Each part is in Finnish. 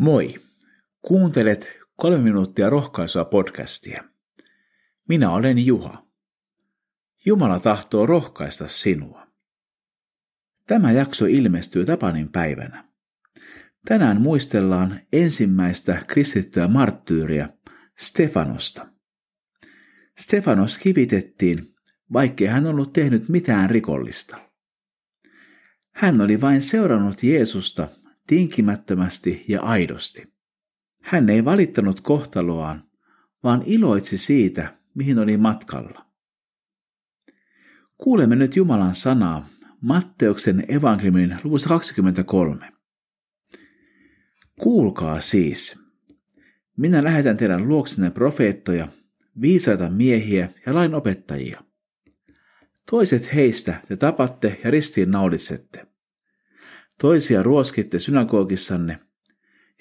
Moi! Kuuntelet kolme minuuttia rohkaisua podcastia. Minä olen Juha. Jumala tahtoo rohkaista sinua. Tämä jakso ilmestyy Tapanin päivänä. Tänään muistellaan ensimmäistä kristittyä marttyyriä, Stefanosta. Stefanos kivitettiin, vaikkei hän ollut tehnyt mitään rikollista. Hän oli vain seurannut Jeesusta tinkimättömästi ja aidosti. Hän ei valittanut kohtaloaan, vaan iloitsi siitä, mihin oli matkalla. Kuulemme nyt Jumalan sanaa Matteuksen evankeliumin luvussa 23. Kuulkaa siis. Minä lähetän teidän luoksenne profeettoja, viisaita miehiä ja lainopettajia. Toiset heistä te tapatte ja ristiin nauditsette. Toisia ruoskitte synagogissanne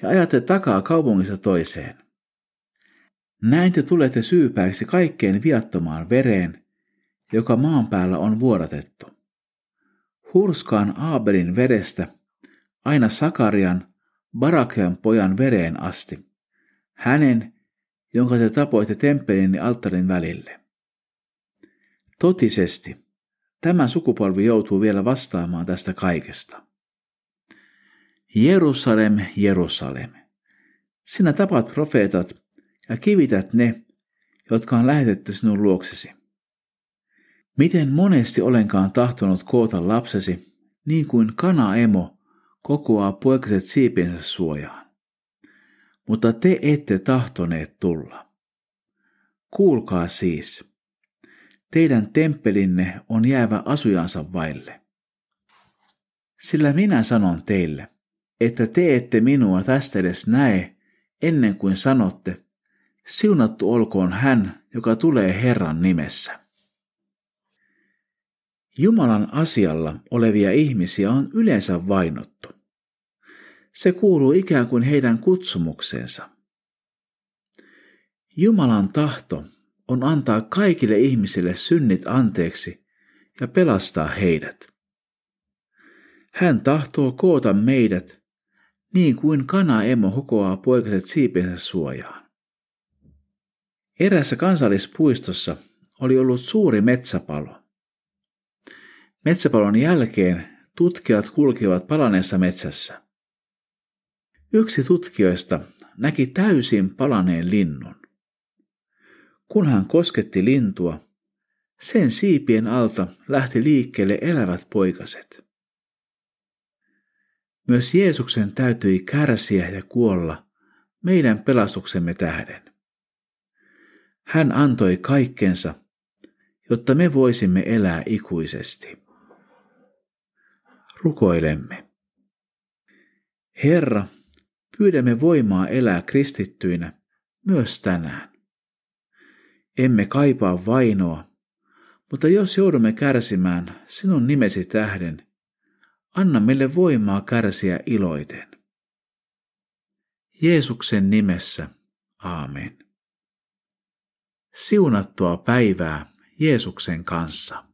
ja ajatte takaa kaupungissa toiseen. Näin te tulette syypäiksi kaikkeen viattomaan vereen, joka maan päällä on vuodatettu. Hurskaan Aabelin verestä aina Sakarian, Barakean pojan vereen asti, hänen, jonka te tapoitte temppelin ja alttarin välille. Totisesti, tämä sukupolvi joutuu vielä vastaamaan tästä kaikesta. Jerusalem, Jerusalem, sinä tapat profeetat ja kivität ne, jotka on lähetetty sinun luoksesi. Miten monesti olenkaan tahtonut koota lapsesi, niin kuin kana-emo kokoaa poikaset siipiensä suojaan. Mutta te ette tahtoneet tulla. Kuulkaa siis, teidän temppelinne on jäävä asujansa vaille. Sillä minä sanon teille, että te ette minua tästä edes näe ennen kuin sanotte, siunattu olkoon hän, joka tulee Herran nimessä. Jumalan asialla olevia ihmisiä on yleensä vainottu. Se kuuluu ikään kuin heidän kutsumukseensa. Jumalan tahto on antaa kaikille ihmisille synnit anteeksi ja pelastaa heidät. Hän tahtoo koota meidät niin kuin kana-emo hukoaa poikaset siipensä suojaan. Erässä kansallispuistossa oli ollut suuri metsäpalo. Metsäpalon jälkeen tutkijat kulkivat palaneessa metsässä. Yksi tutkijoista näki täysin palaneen linnun. Kun hän kosketti lintua, sen siipien alta lähti liikkeelle elävät poikaset. Myös Jeesuksen täytyi kärsiä ja kuolla meidän pelastuksemme tähden. Hän antoi kaikkensa, jotta me voisimme elää ikuisesti. Rukoilemme. Herra, pyydämme voimaa elää kristittyinä myös tänään. Emme kaipaa vainoa, mutta jos joudumme kärsimään sinun nimesi tähden, Anna meille voimaa kärsiä iloiten. Jeesuksen nimessä, aamen. Siunattua päivää Jeesuksen kanssa.